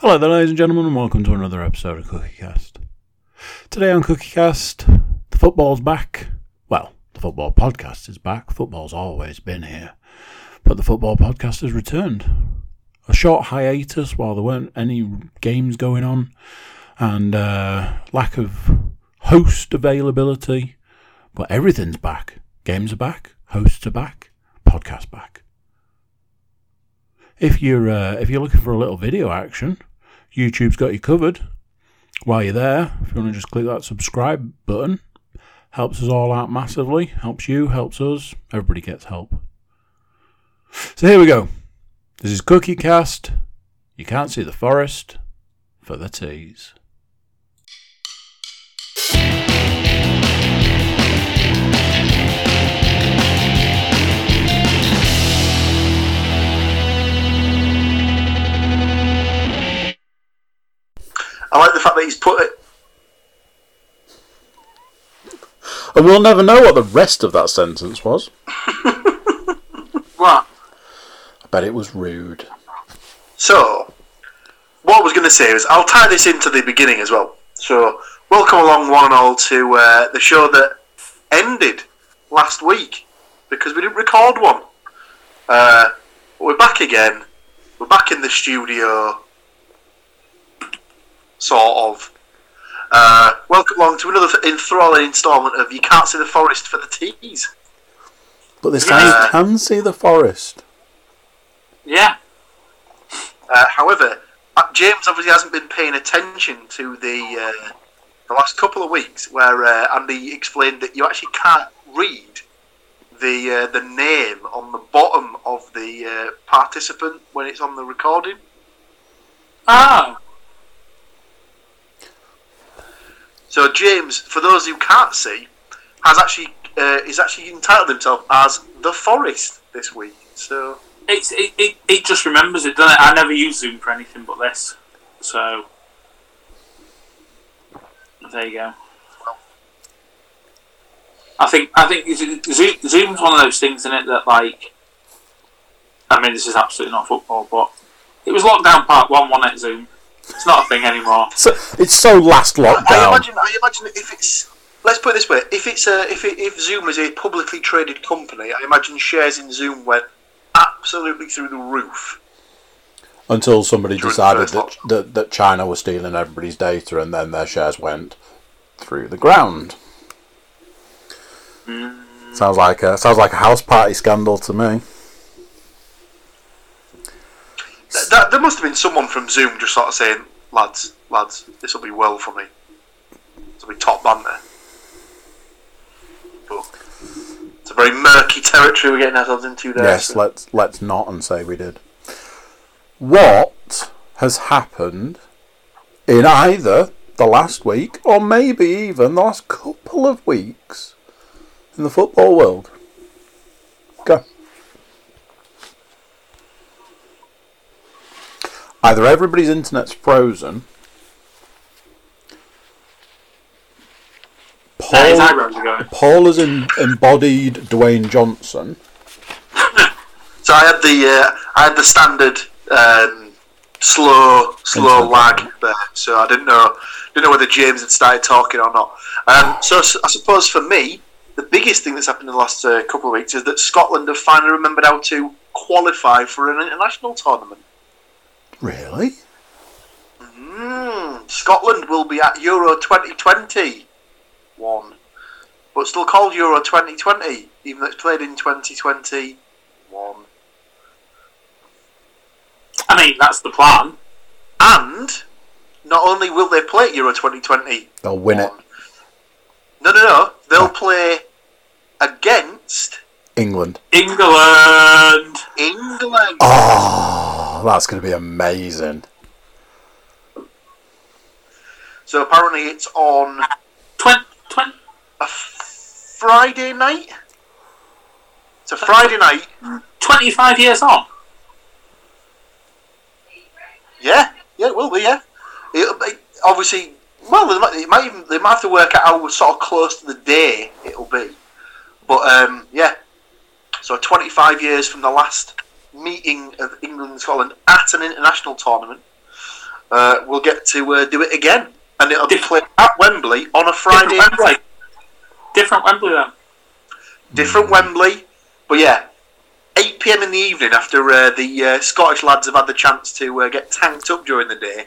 Hello there, ladies and gentlemen, and welcome to another episode of CookieCast. Today on CookieCast, the football's back. Well, the football podcast is back. Football's always been here, but the football podcast has returned. A short hiatus while there weren't any games going on, and uh, lack of host availability, but everything's back. Games are back, hosts are back, podcast back. If you're uh, if you're looking for a little video action, YouTube's got you covered. While you're there, if you want to just click that subscribe button, helps us all out massively. Helps you, helps us. Everybody gets help. So here we go. This is Cookie Cast. You can't see the forest for the teas. I like the fact that he's put it. And we'll never know what the rest of that sentence was. What? I bet it was rude. So, what I was going to say is, I'll tie this into the beginning as well. So, welcome along, one and all, to uh, the show that ended last week because we didn't record one. Uh, we're back again. We're back in the studio, sort of. Uh, welcome along to another enthralling instalment of You Can't See the Forest for the Teas. But this time Yeah. you can see the forest. Yeah. Uh, however, uh, James obviously hasn't been paying attention to the uh, the last couple of weeks, where uh, Andy explained that you actually can't read the uh, the name on the bottom of the uh, participant when it's on the recording. Oh. So James, for those who can't see, has actually uh, is actually entitled himself as the Forest this week. So It's, it, it, it just remembers it, doesn't it? I never use Zoom for anything but this. So. There you go. I think I think Zoom, Zoom's one of those things in it that like. I mean, this is absolutely not football, but it was lockdown part one, wasn't it? Zoom. It's not a thing anymore. So, it's so last lockdown. I lockdown. imagine I imagine if it's let's put it this way: if it's a if it, if Zoom is a publicly traded company, I imagine shares in Zoom went absolutely through the roof. Until somebody During decided that, that, that China was stealing everybody's data and then their shares went through the ground. Hmm. Sounds like a sounds like a house party scandal to me. Th- that, there must have been someone from Zoom just sort of saying, "Lads, lads, this will be well for me. This will be top banter." But it's a very murky territory we're getting ourselves into there. Yes, so- let's let's not and say we did. What has happened in either the last week or maybe even the last couple of weeks in the football world? Go. Either everybody's internet's frozen. Paul, eyebrows are going. Paul has em- embodied Dwayne Johnson. So I had the uh, I had the standard um, slow slow Internet. lag there, so I didn't know didn't know whether James had started talking or not. Um, so I suppose for me, the biggest thing that's happened in the last uh, couple of weeks is that Scotland have finally remembered how to qualify for an international tournament. Really? Mm, Scotland will be at Euro 2020 one, but still called Euro 2020, even though it's played in 2021. I mean, that's the plan. And not only will they play at Euro 2020, They'll win it. no, no, no, they'll play against England. England. England. Oh, that's going to be amazing. So apparently it's on Twen- twen- a Friday night. It's a Friday night. 25 years on. Yeah, yeah, it will be. Yeah, It'll be, obviously. Well, they might, it might even they might have to work out how sort of close to the day it'll be. But um, yeah, so 25 years from the last meeting of England and Scotland at an international tournament. uh, we'll get to uh, do it again, and it'll be played at Wembley on a Friday. Different Wembley. Different Wembley then. different Wembley. But yeah, 8 pm in the evening after uh, the uh, Scottish lads have had the chance to uh, get tanked up during the day.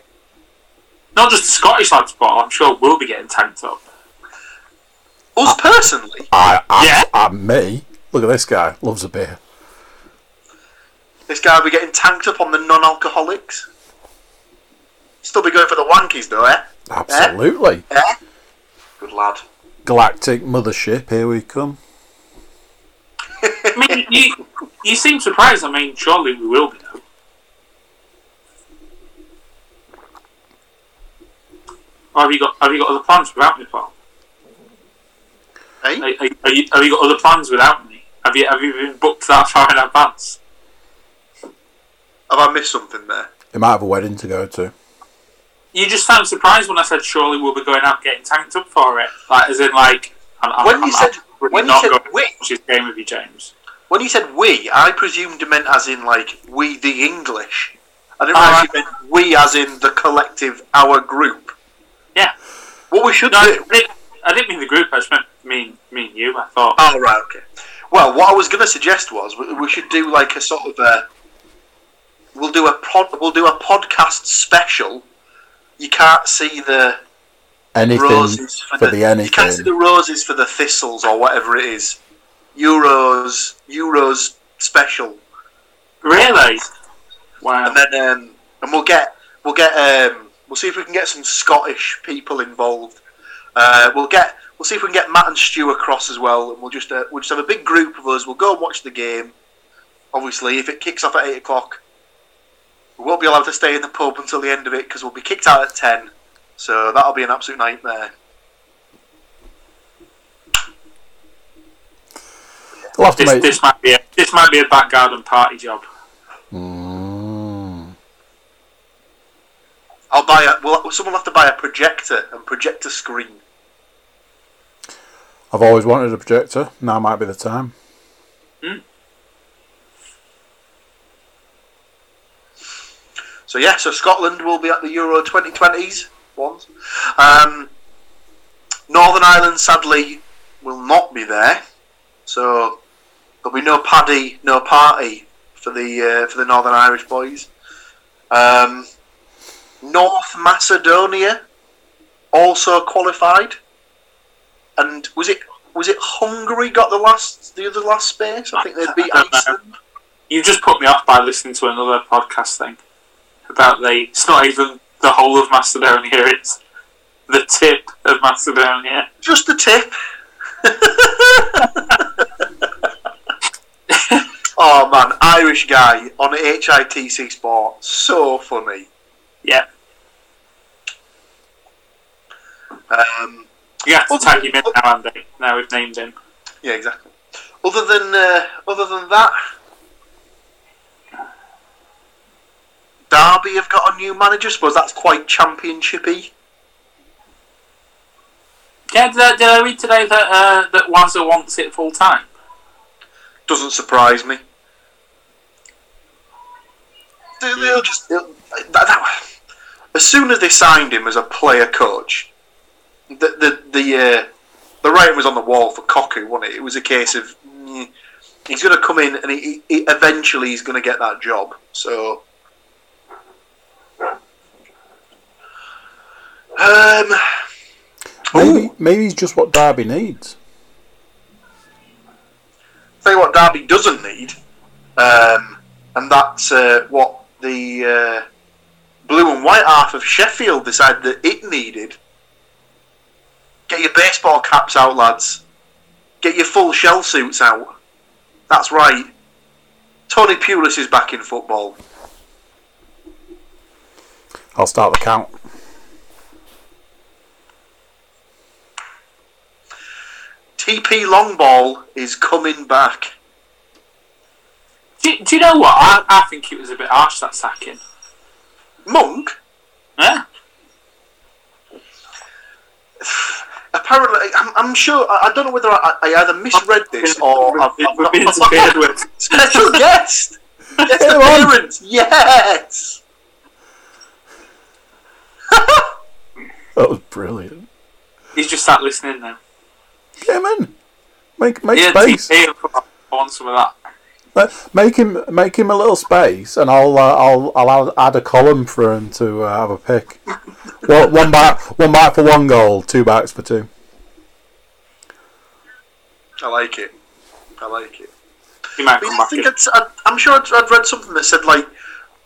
Not just the Scottish lads, but I'm sure we'll be getting tanked up. Us personally, I, I, Yeah. I, me. Look at this guy. Loves a beer. This guy will be getting tanked up on the non alcoholics. Still be going for the wankies though, eh? Absolutely. Eh? Good lad. Galactic mothership. Here we come. I mean, you you seem surprised. I mean, surely we will be. Though. Or have you got have you got other plans without me, Paul? Eh? Are, are, are you, have you got other plans without me? Have you have you been booked that far in advance? Have I missed something there? He might have a wedding to go to. You just sound surprised when I said surely we'll be going out getting tanked up for it. Like as in like I'm, I'm, When you I'm said- absolutely when you not said going to we- watch this game with you, James. When you said we, I presumed you meant as in like we the English. I didn't Oh, realise you meant we as in the collective, our group. Yeah. What we should No, I do. didn't, I didn't mean the group. I just meant me, me and you. I thought. Oh right, okay. Well, what I was going to suggest was we, we should do like a sort of a. We'll do a pod. We'll do a podcast special. You can't see the Anything roses for, for the, the You can't see the roses for the thistles or whatever it is. Euros, Euros special, Really? Wow. and then um, and we'll get we'll get um, we'll see if we can get some Scottish people involved. Uh, we'll get we'll see if we can get Matt and Stu across as well, and we'll just uh, we'll just have a big group of us. We'll go and watch the game. Obviously, if it kicks off at eight o'clock, we won't be allowed to stay in the pub until the end of it because we'll be kicked out at ten. So that'll be an absolute nightmare. We'll have to this, make. this might be a, this might be a back garden party job. Mm. I'll buy a. Well, someone will have to buy a projector and projector screen. I've always wanted a projector. Now might be the time. So yeah, so Scotland will be at the Euro 2020s once. Um, Northern Ireland sadly will not be there, so there'll be no paddy, no party for the uh, for the Northern Irish boys. Um, North Macedonia also qualified, and was it was it Hungary got the last the other last space? I think they beat. Iceland. You just put me off by listening to another podcast thing about the. It's not even the whole of Macedonia. It's the tip of Macedonia. Just the tip. oh man, Irish guy on HITC Sport, so funny. Yeah, Um, you have to tag him in now, Andy. Now we've named him. yeah, exactly. Other than uh, other than that, Derby have got a new manager. Suppose that's quite championshipy. Yeah, did I, did I read today that uh, that Wazza wants it full time? Doesn't surprise me. They- They'll just they'll, that, that, as soon as they signed him as a player coach, the the the uh, the writing was on the wall for Cocu, wasn't it? It was a case of mm, he's going to come in and he, he, eventually he's going to get that job. So. Um, Maybe maybe he's just what Derby needs. tell you what Derby doesn't need, um, and that's uh, what the uh, blue and white half of Sheffield decided that it needed. Get your baseball caps out, lads. Get your full shell suits out. That's right. Tony Pulis is back in football. I'll start the count. TP Longball is coming back. Do, do you know what? I, I think it was a bit harsh that sacking. Monk, Yeah. apparently, I'm, I'm sure, I, I don't know whether I, I either misread this or I've, I've We've been not- interfered with. Special guest! Guest Come on. appearance! Yes! That was brilliant. He's just sat listening now. Get him in. Make make Yeah, space. TV, I want some of that. Make him make him a little space, and I'll uh, I'll I'll add- add a column for him to uh, have a pick. one, one back, one back for one goal, two backs for two. I like it. I like it. He might But come I think in. it's, I, I'm sure I'd, I'd read something that said like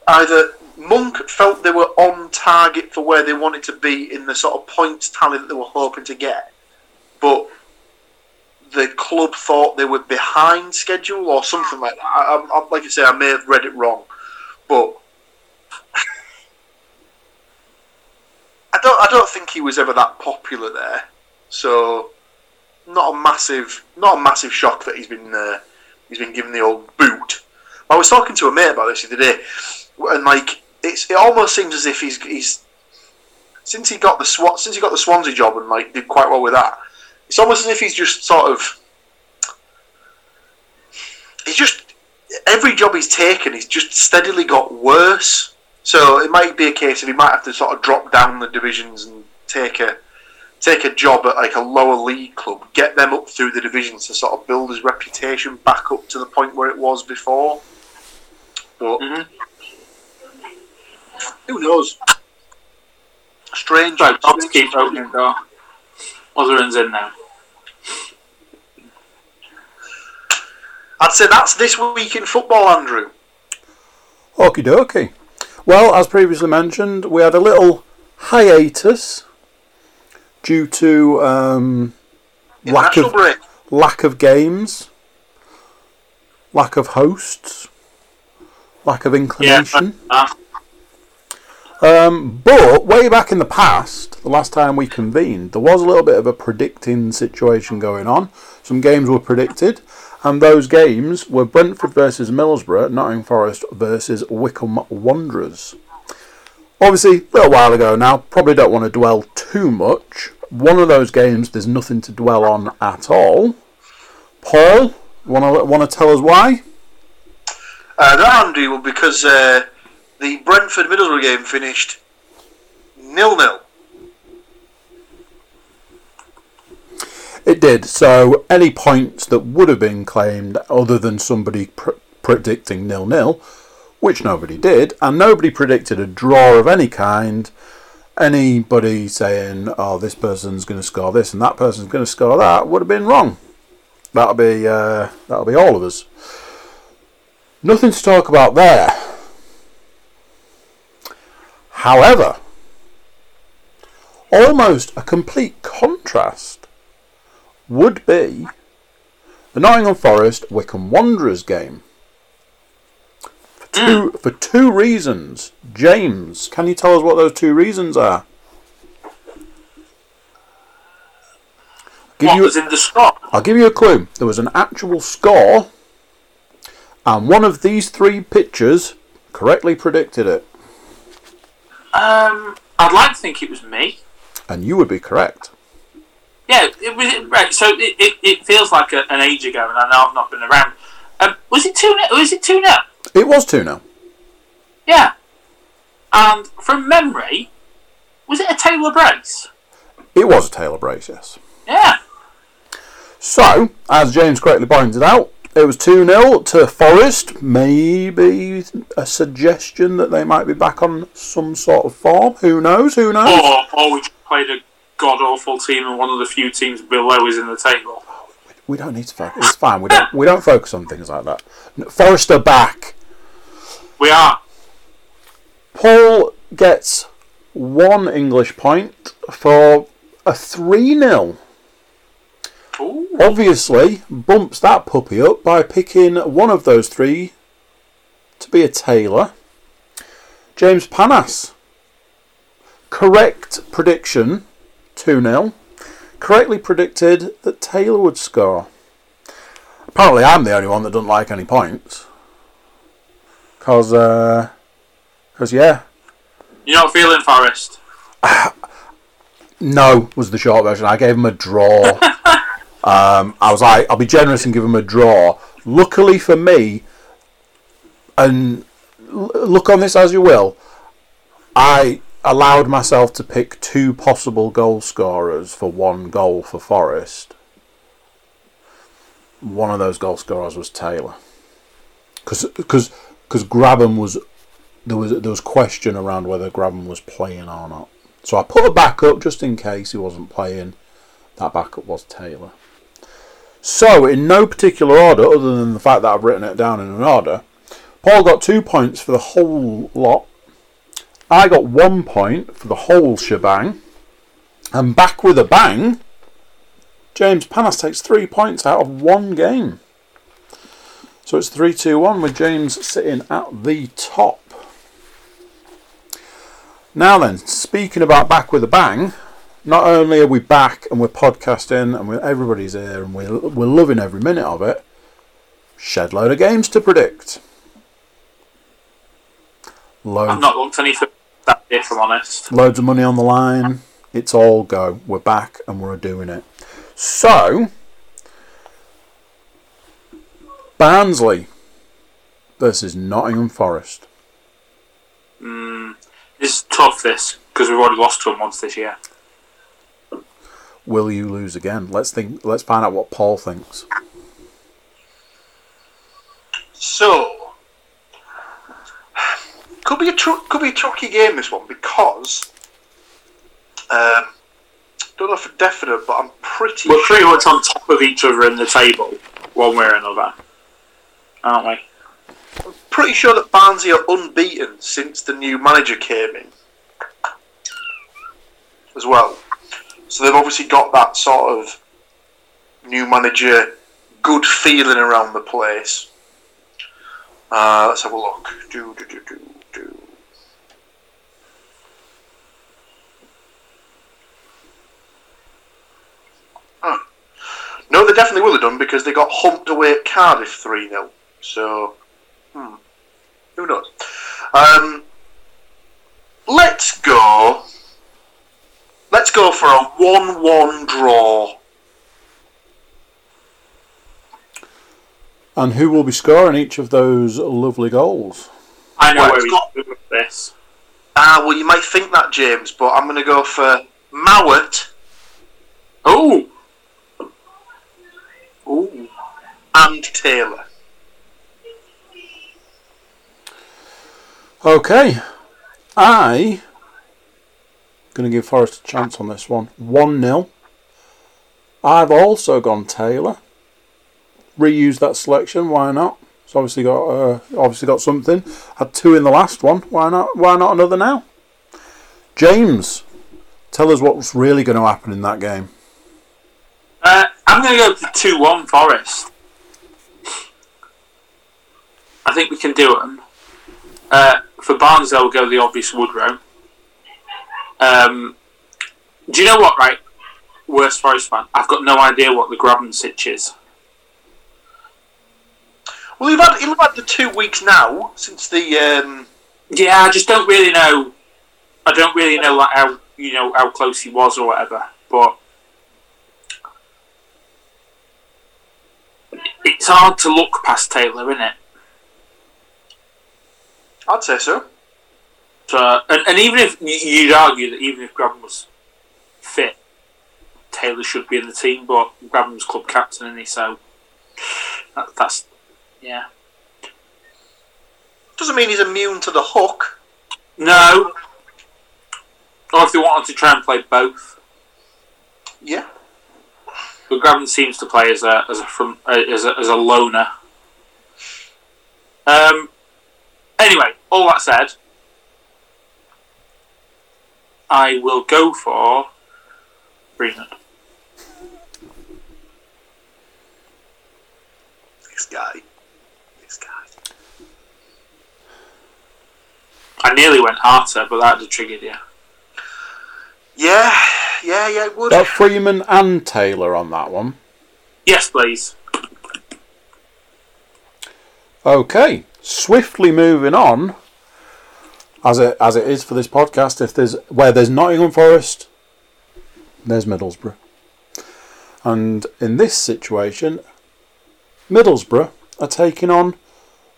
either Monk felt they were on target for where they wanted to be in the sort of points tally that they were hoping to get, but the club thought they were behind schedule or something like that. I, I, like I say, I may have read it wrong, but I don't. I don't think he was ever that popular there. So not a massive, not a massive shock that he's been uh, he's been given the old boot. I was talking to a mate about this the other day, and like it's it almost seems as if he's he's since he got the Swan since he got the Swansea job and like did quite well with that. It's almost as if he's just sort of he's just every job he's taken, he's just steadily got worse. So it might be a case of he might have to sort of drop down the divisions and take a take a job at like a lower league club, get them up through the divisions to sort of build his reputation back up to the point where it was before. But Mhm. who knows? Strange. Right, to keep opening door. Otherhan's in now. I'd say that's this week in football, Andrew. Okie dokie. Well, as previously mentioned, we had a little hiatus due to um, lack of break. lack of games, lack of hosts, lack of inclination. Uh, Um, but way back in the past, the last time we convened, there was a little bit of a predicting situation going on. Some games were predicted, and those games were Brentford versus Middlesbrough, Nottingham Forest versus Wycombe Wanderers. Obviously, a little while ago now, probably don't want to dwell too much. One of those games, there's nothing to dwell on at all. Paul, want to want to tell us why? Uh, that Andy well, because uh, the Brentford Middlesbrough game finished nil nil. It did. So any points that would have been claimed, other than somebody pr- predicting nil nil, which nobody did, and nobody predicted a draw of any kind. Anybody saying, "Oh, this person's going to score this and that person's going to score that," would have been wrong. That'll be uh, that'll be all of us. Nothing to talk about there. However, almost a complete contrast would be the Nottingham Forest Wycombe Wanderers game. For two, mm. for two reasons. James, can you tell us what those two reasons are? Give what you, was in the score? I'll give you a clue. There was an actual score, and one of these three pictures correctly predicted it, Um, I'd like to think it was me. and you would be correct. Yeah, it was right. So it, it, it feels like a, an age ago, and I know I've not been around. Um, was it two? Was it two 0 It was 2 0. Yeah. And from memory, was it a Taylor brace? It was a Taylor brace, yes. Yeah. So, as James correctly pointed out, it was 2 0 to Forest. Maybe a suggestion that they might be back on some sort of form. Who knows? Who knows? Or, or we played a god awful team, and one of the few teams below is in the table. We don't need to focus. It's fine. We don't. We don't focus on things like that. Forest are back. We are. Paul gets one English point for a 3 0. Ooh. Obviously, bumps that puppy up by picking one of those three to be a Taylor. James Panas. Correct prediction 2 0. Correctly predicted that Taylor would score. Apparently, I'm the only one that doesn't like any points. Because, uh, cause, yeah, You're not feeling Forest. No, was the short version. I gave him a draw. um, I was like, I'll be generous and give him a draw. Luckily for me, and look on this as you will, I allowed myself to pick two possible goal scorers for one goal for Forest, one of those goal scorers was Taylor. Because Grabban was there was there was question around whether Grabban was playing or not. So I put a backup just in case he wasn't playing. That backup was Taylor. So in no particular order, other than the fact that I've written it down in an order, Paul got two points for the whole lot. I got one point for the whole shebang. And back with a bang, James Panas takes three points out of one game. So it's 3 2 1 with James sitting at the top. Now then, speaking about back with a bang, not only are we back and we're podcasting and we're, everybody's here and we're, we're loving every minute of it, shed load of games to predict. Loads, I've not looked any further that if I'm honest. loads of money on the line. It's all go. We're back and we're doing it. So, Barnsley versus Nottingham Forest. Mm, it's tough, this, because we've already lost to them once this year. Will you lose again? Let's think. Let's find out what Paul thinks. So, could be a tr- could be a tricky game this one because um, don't know for definite, but I'm pretty We're pretty sure much on top of each other in the table, one way or another, aren't we? I'm pretty sure that Barnsley are unbeaten since the new manager came in as well. So they've obviously got that sort of new manager good feeling around the place. Uh, let's have a look. Do, do, do, do, do. Hmm. No, they definitely will have done because they got humped away at Cardiff 3 0. So, hmm. Who knows? Um, let's go. Let's go for a 1 1 draw. And who will be scoring each of those lovely goals? I know Well, where it's he's got- going with this. Ah, well, you might think that, James, but I'm going to go for Mowatt Oh! Oh. and Taylor. Okay, I going to give Forest a chance on this one. One 0 I've also gone Taylor. Reuse that selection. Why not? It's obviously got uh, obviously got something. Had two in the last one. Why not? Why not another now? James, tell us what's really going to happen in that game. Uh, I'm going to go for 2 1 Forest. I think we can do it. Uh, for Barnes, they'll go the obvious Woodrow. Um, do you know what, right? Worst Forest fan. I've got no idea what the Grabban sitch is. Well, you've had, you've had the two weeks now since the. Um, Yeah, I just don't really know. I don't really know like how you know how close he was or whatever. But it's hard to look past Taylor, isn't it? I'd say so. So, and, and even if you'd argue that even if Grabban was fit, Taylor should be in the team, but Grabban's club captain, isn't he? So that, that's yeah. Doesn't mean he's immune to the hook. No. Or if they wanted to try and play both, Yeah. but Grabban seems to play as a as a front uh, as a, as a loner. Um. Anyway, all that said, I will go for Greenland. This guy. This guy. I nearly went Arter, but that had triggered you. Yeah, yeah, yeah, it would. Got Freeman and Taylor on that one. Yes, please. Okay, swiftly moving on. As it as it is for this podcast, if there's where there's Nottingham Forest, there's Middlesbrough. And in this situation, Middlesbrough are taking on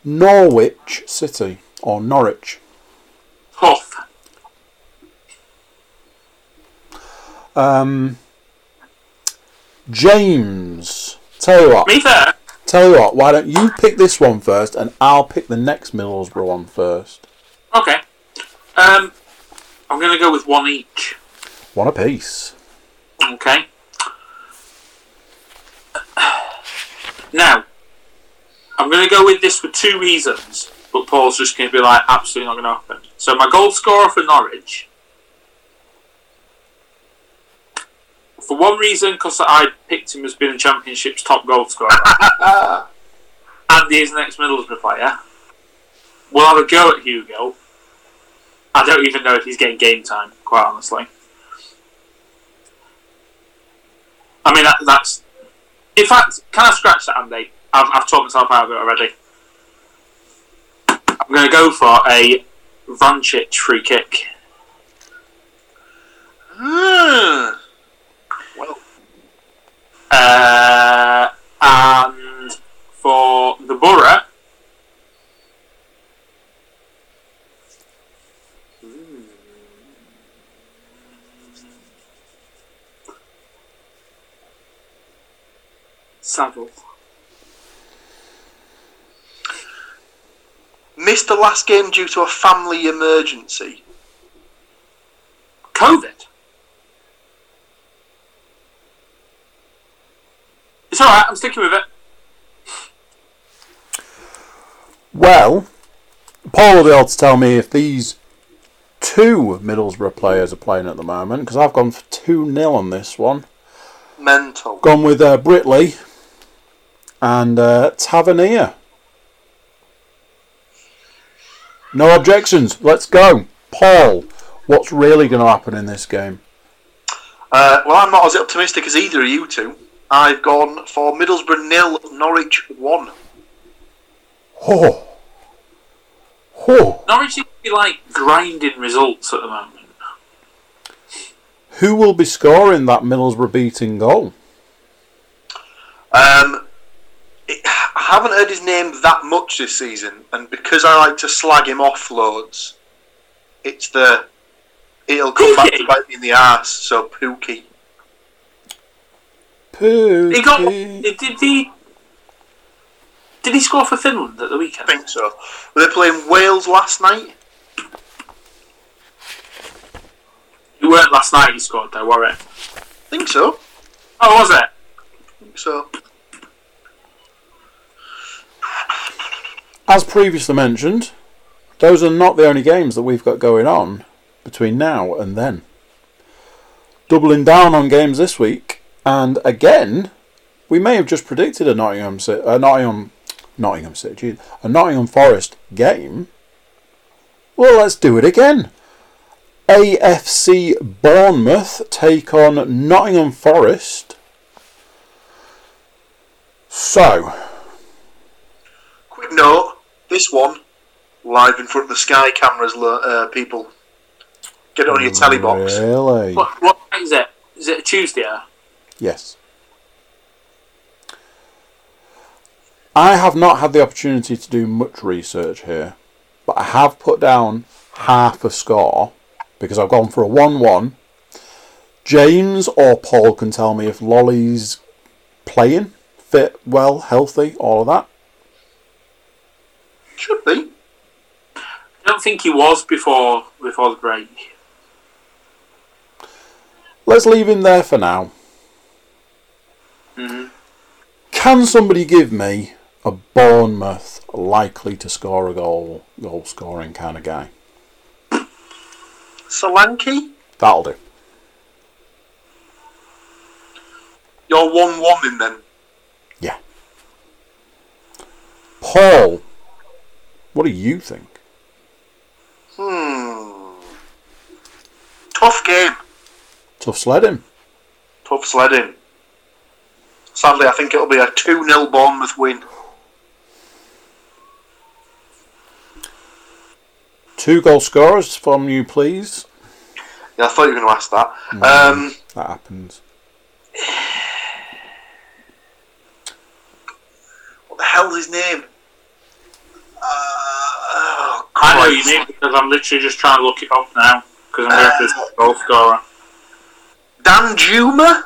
Norwich City or Norwich. Huff. Um, James, tell you what, Me first. tell you what. Why don't you pick this one first, and I'll pick the next Middlesbrough one first. Okay. Um, I'm going to go with one each. One apiece. Okay. Now, I'm going to go with this for two reasons, but Paul's just going to be like, absolutely not going to happen. So, my goal scorer for Norwich, for one reason, because I picked him as being the Championship's top goal scorer, and he's an ex Middlesbrough player, we'll have a go at Hugill. I don't even know if he's getting game time, quite honestly. I mean, that, that's. In fact, can I scratch that, Andy? I've, I've talked myself out of it already. I'm going to go for a Vrancic free kick. Hmm. Well, Uh, and for the Borough. Saville. missed the last game due to a family emergency. COVID. It's alright, I'm sticking with it. Well, Paul will be able to tell me if these two Middlesbrough players are playing at the moment, because I've gone for 2 0 on this one. Mental. Gone with uh, Britley and uh, Tavernier. No objections. Let's go. Paul, what's really going to happen in this game? Uh, well, I'm not as optimistic as either of you two. I've gone for Middlesbrough nil, Norwich one. Oh. Oh. Norwich seem to be like grinding results at the moment. Who will be scoring that Middlesbrough beating goal? Um, it, I haven't heard his name that much this season, and because I like to slag him off loads, it's the it'll come back to bite me in the ass. So Pukki. Pukki. He got. Did he? Did he score for Finland at the weekend? I think so. Were they playing Wales last night? It weren't last night he scored though, were it? I think so. Oh, was it? I think so. As previously mentioned, those are not the only games that we've got going on between now and then. Doubling down on games this week, and again, we may have just predicted a Nottingham, a Nottingham, Nottingham City, a Nottingham Forest game. Well, let's do it again. AFC Bournemouth take on Nottingham Forest. So, Quick note: this one live in front of the Sky cameras. Uh, people, get it on your telly box. Really? What, what night is it? Is it a Tuesday? Yes. I have not had the opportunity to do much research here, but I have put down half a score because I've gone for a 1 1. James or Paul can tell me if Lolley's playing, fit, well, healthy, all of that. Should be. I don't think he was before before the break. Let's leave him there for now. hmm Can somebody give me a Bournemouth likely to score a goal, goal scoring kind of guy? Solanke, That'll do. you're one one in then. Yeah. Paul, what do you think? Hmm. Tough game. Tough sledding. Tough sledding. Sadly, I think it'll be a 2 0 Bournemouth win. Two goal scorers from you, please. Yeah, I thought you were going to ask that. Um, That happens. what the hell's his name? Uh, I know Christ. you mean because I'm literally just trying to look it up now because I'm going for this goal scorer. Danjuma.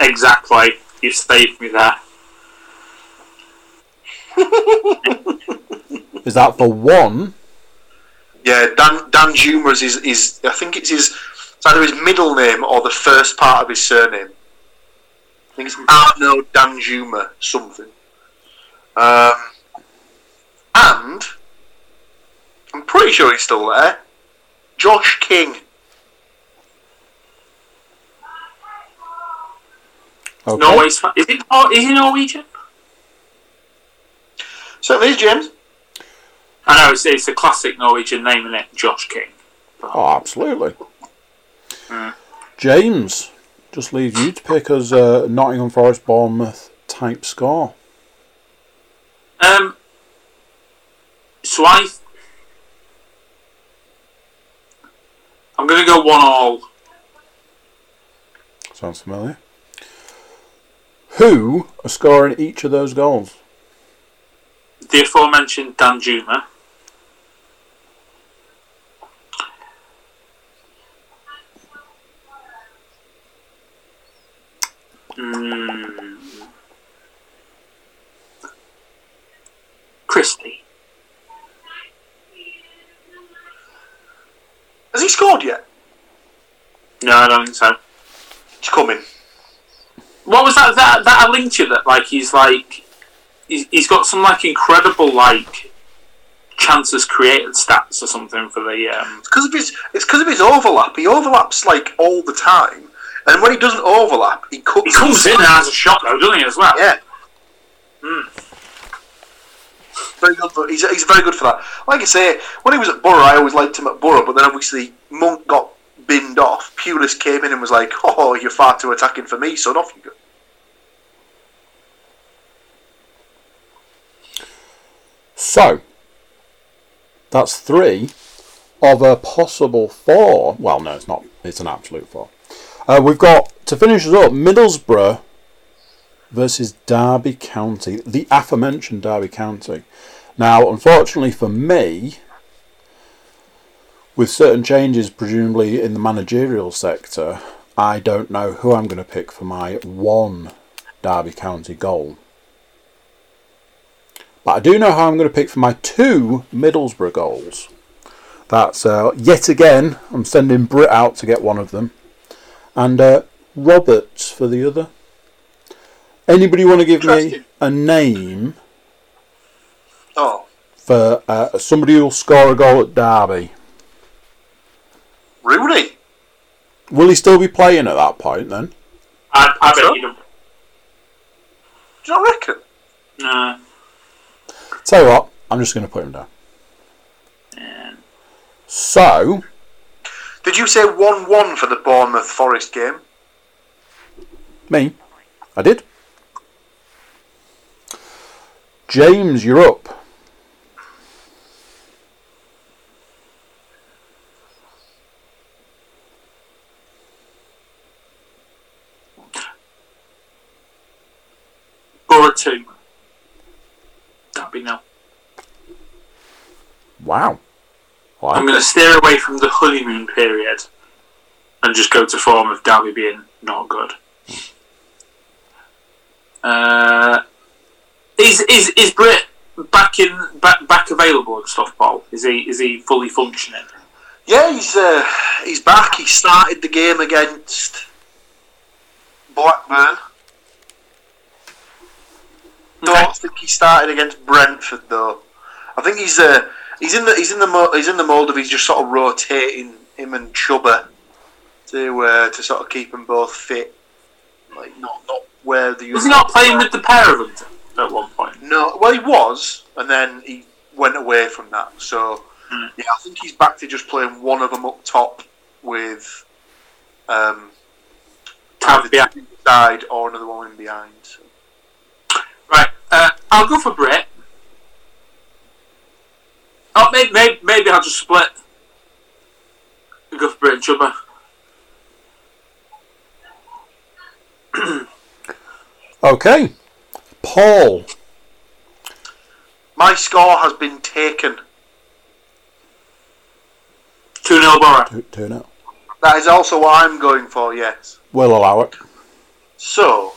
Exactly. You saved me there. Is that for one? Yeah, Dan Danjuma is his, his. I think it's his. It's either his middle name or the first part of his surname. I think it's Arnaut Dan Juma something. Um, and I'm pretty sure he's still there. Josh King. Okay. Norway's fa- is it? Is he Norwegian? Certainly is James. I know it's, it's a classic Norwegian name, isn't it? Josh King. Oh, absolutely. Mm. James, just leave you to pick as a Nottingham Forest Bournemouth type score. Um. So I. I'm going to go one all. Sounds familiar. Who are scoring each of those goals? The aforementioned Danjuma. Mm. Christie. Has he scored yet? No, I don't think so. He's coming. What was that? That that I linked you that like he's like he's, he's got some like incredible like chances created stats or something for the um, It's because of his. It's because of his overlap. He overlaps like all the time, and when he doesn't overlap, he cuts. he comes in and has a shot though, doesn't he as well? Yeah. Hmm. Very good. For, he's, he's very good for that. Like I say, when he was at Borough, I always liked him at Borough, but then obviously Monk got binned off. Pulis came in and was like, "Oh, you're far too attacking for me, son. Off you go." So, that's three of a possible four. Well, no, it's not. It's an absolute four. Uh, we've got, to finish us up, Middlesbrough versus Derby County. The aforementioned Derby County. Now, unfortunately for me, with certain changes presumably in the managerial sector, I don't know who I'm going to pick for my one Derby County goal. But I do know how I'm going to pick for my two Middlesbrough goals. That's uh, yet again, I'm sending Britt out to get one of them, and uh, Roberts for the other. Anybody want to give me a name Oh, for uh, somebody who'll score a goal at Derby? Rooney. Will he still be playing at that point then? I, I bet So? you don't. Do you not reckon? No. Tell you what, I'm just going to put him down. Yeah. So, Did you say one-one for the Bournemouth Forest game? me, I did. James, you're up. Or a two. That'd be no. Wow. I'm going to steer away from the honeymoon period and just go to form of Derby being not good. Uh, is is is Britt back in back back available and stuff, Paul? Is he is he fully functioning? Yeah, he's uh, he's back. He started the game against Blackburn. Don't think he started against Brentford though. I think he's uh, he's in the he's in the mo- he's in the mold of he's just sort of rotating him and Chuba to uh, to sort of keep them both fit. Like not not where the Was he not playing with the pair of them at one point? No, well he was, and then he went away from that. So Mm. yeah, I think he's back to just playing one of them up top with um, either behind. side or another one in behind. So. Right, uh, I'll go for Britt. Oh, maybe, maybe, maybe I'll just split. I'll go for Britt and Chuba. Okay. Paul. My score has been taken. 2 0 Borough. Two, two. That is also what I'm going for. Yes. We'll allow it. So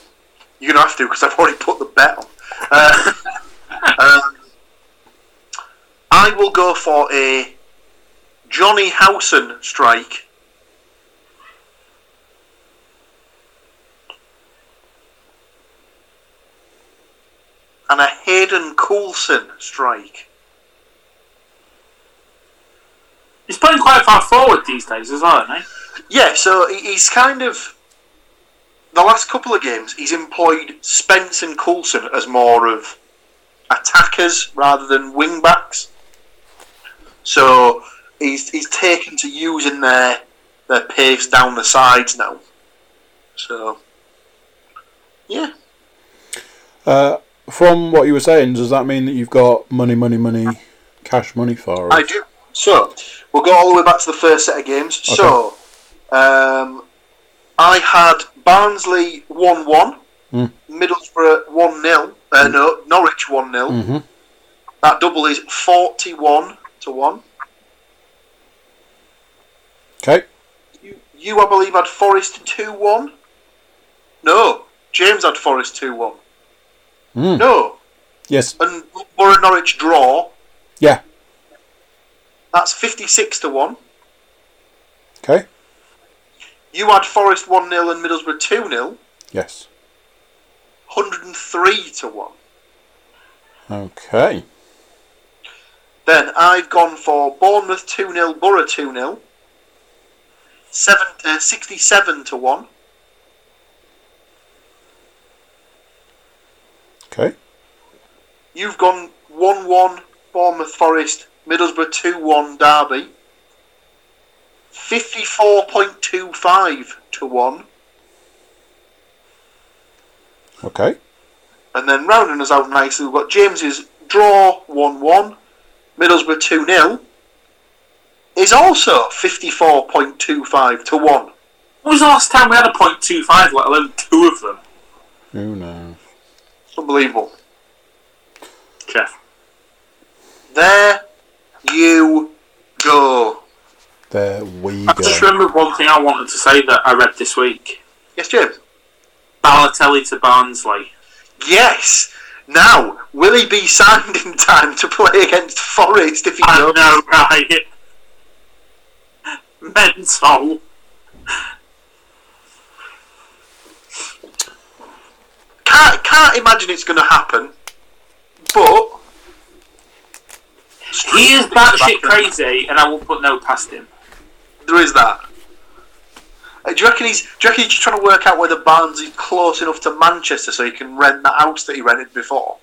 you're gonna have to because I've already put the bet on. Uh, um, I will go for a Jonny Howson strike. And a Hayden Coulson strike. He's playing quite far forward these days as well, isn't he? Yeah, so he's kind of the last couple of games he's employed Spence and Coulson as more of attackers rather than wing backs. So he's he's taken to using their their pace down the sides now. So yeah, Uh, from what you were saying, does that mean that you've got money, money, money, cash money for it? I do. So we'll go all the way back to the first set of games. So um, I had Barnsley one one, Hmm. Middlesbrough one 0 uh, No, Norwich one 0 Mm-hmm. That double is forty one to one. Okay. You, you I believe had Forest two one. No, James had Forest two one. Mm. No, Yes. and Borough Norwich draw. Yeah. That's fifty six to one. Okay. You had Forest one 0 and Middlesbrough two 0 Yes. 103 to 1. Okay. Then I've gone for Bournemouth 2 0, Borough 2 0. Seven, uh, 67 to 1. Okay. You've gone 1 1, Bournemouth Forest, Middlesbrough 2 1, Derby. 54.25 to 1. Okay. And then rounding us out nicely, we've got James's draw 1 1, Middlesbrough 2 0. Is also 54.25 to 1. When was the last time we had a point two five, let alone two of them? Who knows? Unbelievable. Jeff. There you go. There we go. I just go. remembered one thing I wanted to say that I read this week. Yes, James? Balotelli to Barnsley. Yes. Now, will he be signed in time to play against Forest if he I does? know, right? Mental. Can't, can't imagine it's going to happen, but. He is batshit crazy, and I won't put no past him. There is that. Uh, do you reckon he's? Do you reckon he's just trying to work out whether Barnes is close enough to Manchester so he can rent that house that he rented before?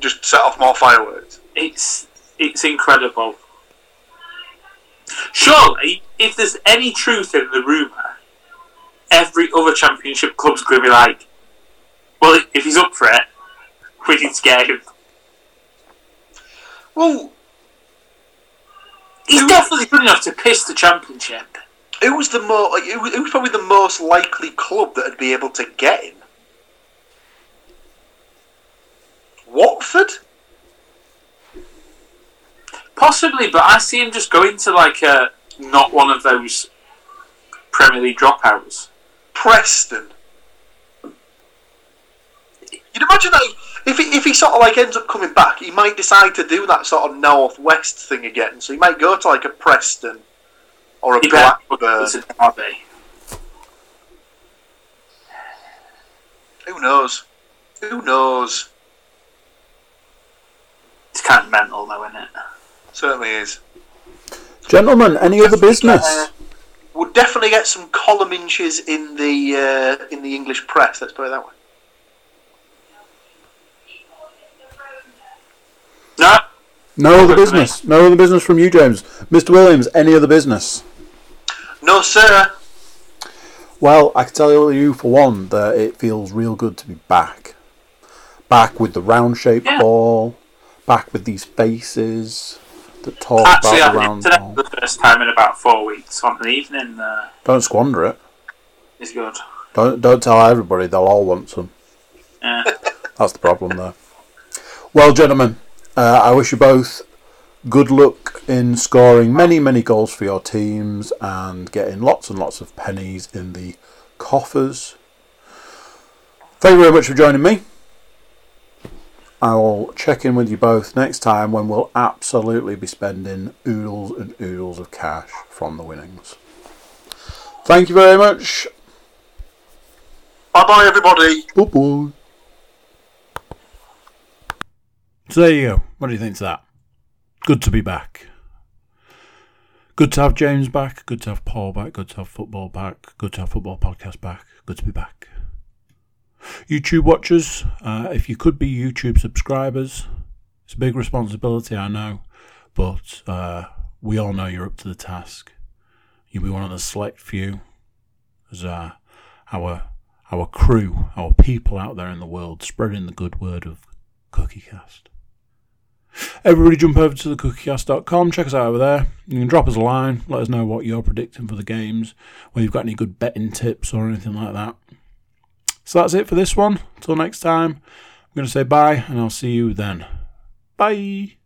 Just set off more fireworks. It's it's incredible. Surely, if there's any truth in the rumour, every other championship club's going to be like, well, if he's up for it, we need to get him. Well, He's definitely good enough to piss the championship. Who was the mo- who was- who was probably the most likely club that would be able to get him? Watford. Possibly, but I see him just going to like a not one of those Premier League dropouts. Preston. You'd imagine that if he, if he sort of like ends up coming back, he might decide to do that sort of northwest thing again. So he might go to like a Preston or a He better put Blackburn. it Derby. Who knows? Who knows? It's kind of mental, though, isn't it? Certainly is. Gentlemen, any other business? Uh, we'll definitely get some column inches in the uh, in the English press. Let's put it that way. No, No other business. No other business from you, James. Mr. Williams, any other business? No, sir. Well, I can tell you for one that it feels real good to be back. Back with the round shaped Yeah. ball. Back with these faces that talk actually, about the round today ball. for the first time in about four weeks on an evening. Uh, Don't squander it. it. is good. Don't don't tell everybody. They'll all want some. Yeah. That's the problem there. Well, gentlemen, uh, I wish you both good luck in scoring many, many goals for your teams and getting lots and lots of pennies in the coffers. Thank you very much for joining me. I will check in with you both next time when we'll absolutely be spending oodles and oodles of cash from the winnings. Thank you very much. Bye bye, everybody. Bye bye. So there you go. What do you think to that? Good to be back. Good to have James back. Good to have Paul back. Good to have football back. Good to have football podcast back. Good to be back. YouTube watchers, uh, if you could be YouTube subscribers, it's a big responsibility, I know, but uh, we all know you're up to the task. You'll be one of the select few as uh, our our crew, our people out there in the world, spreading the good word of CookieCast. Everybody jump over to thecookiecast.com, check us out over there. You can drop us a line, let us know what you're predicting for the games, whether you've got any good betting tips or anything like that. So that's it for this one. Until next time, I'm going to say bye, and I'll see you then. Bye.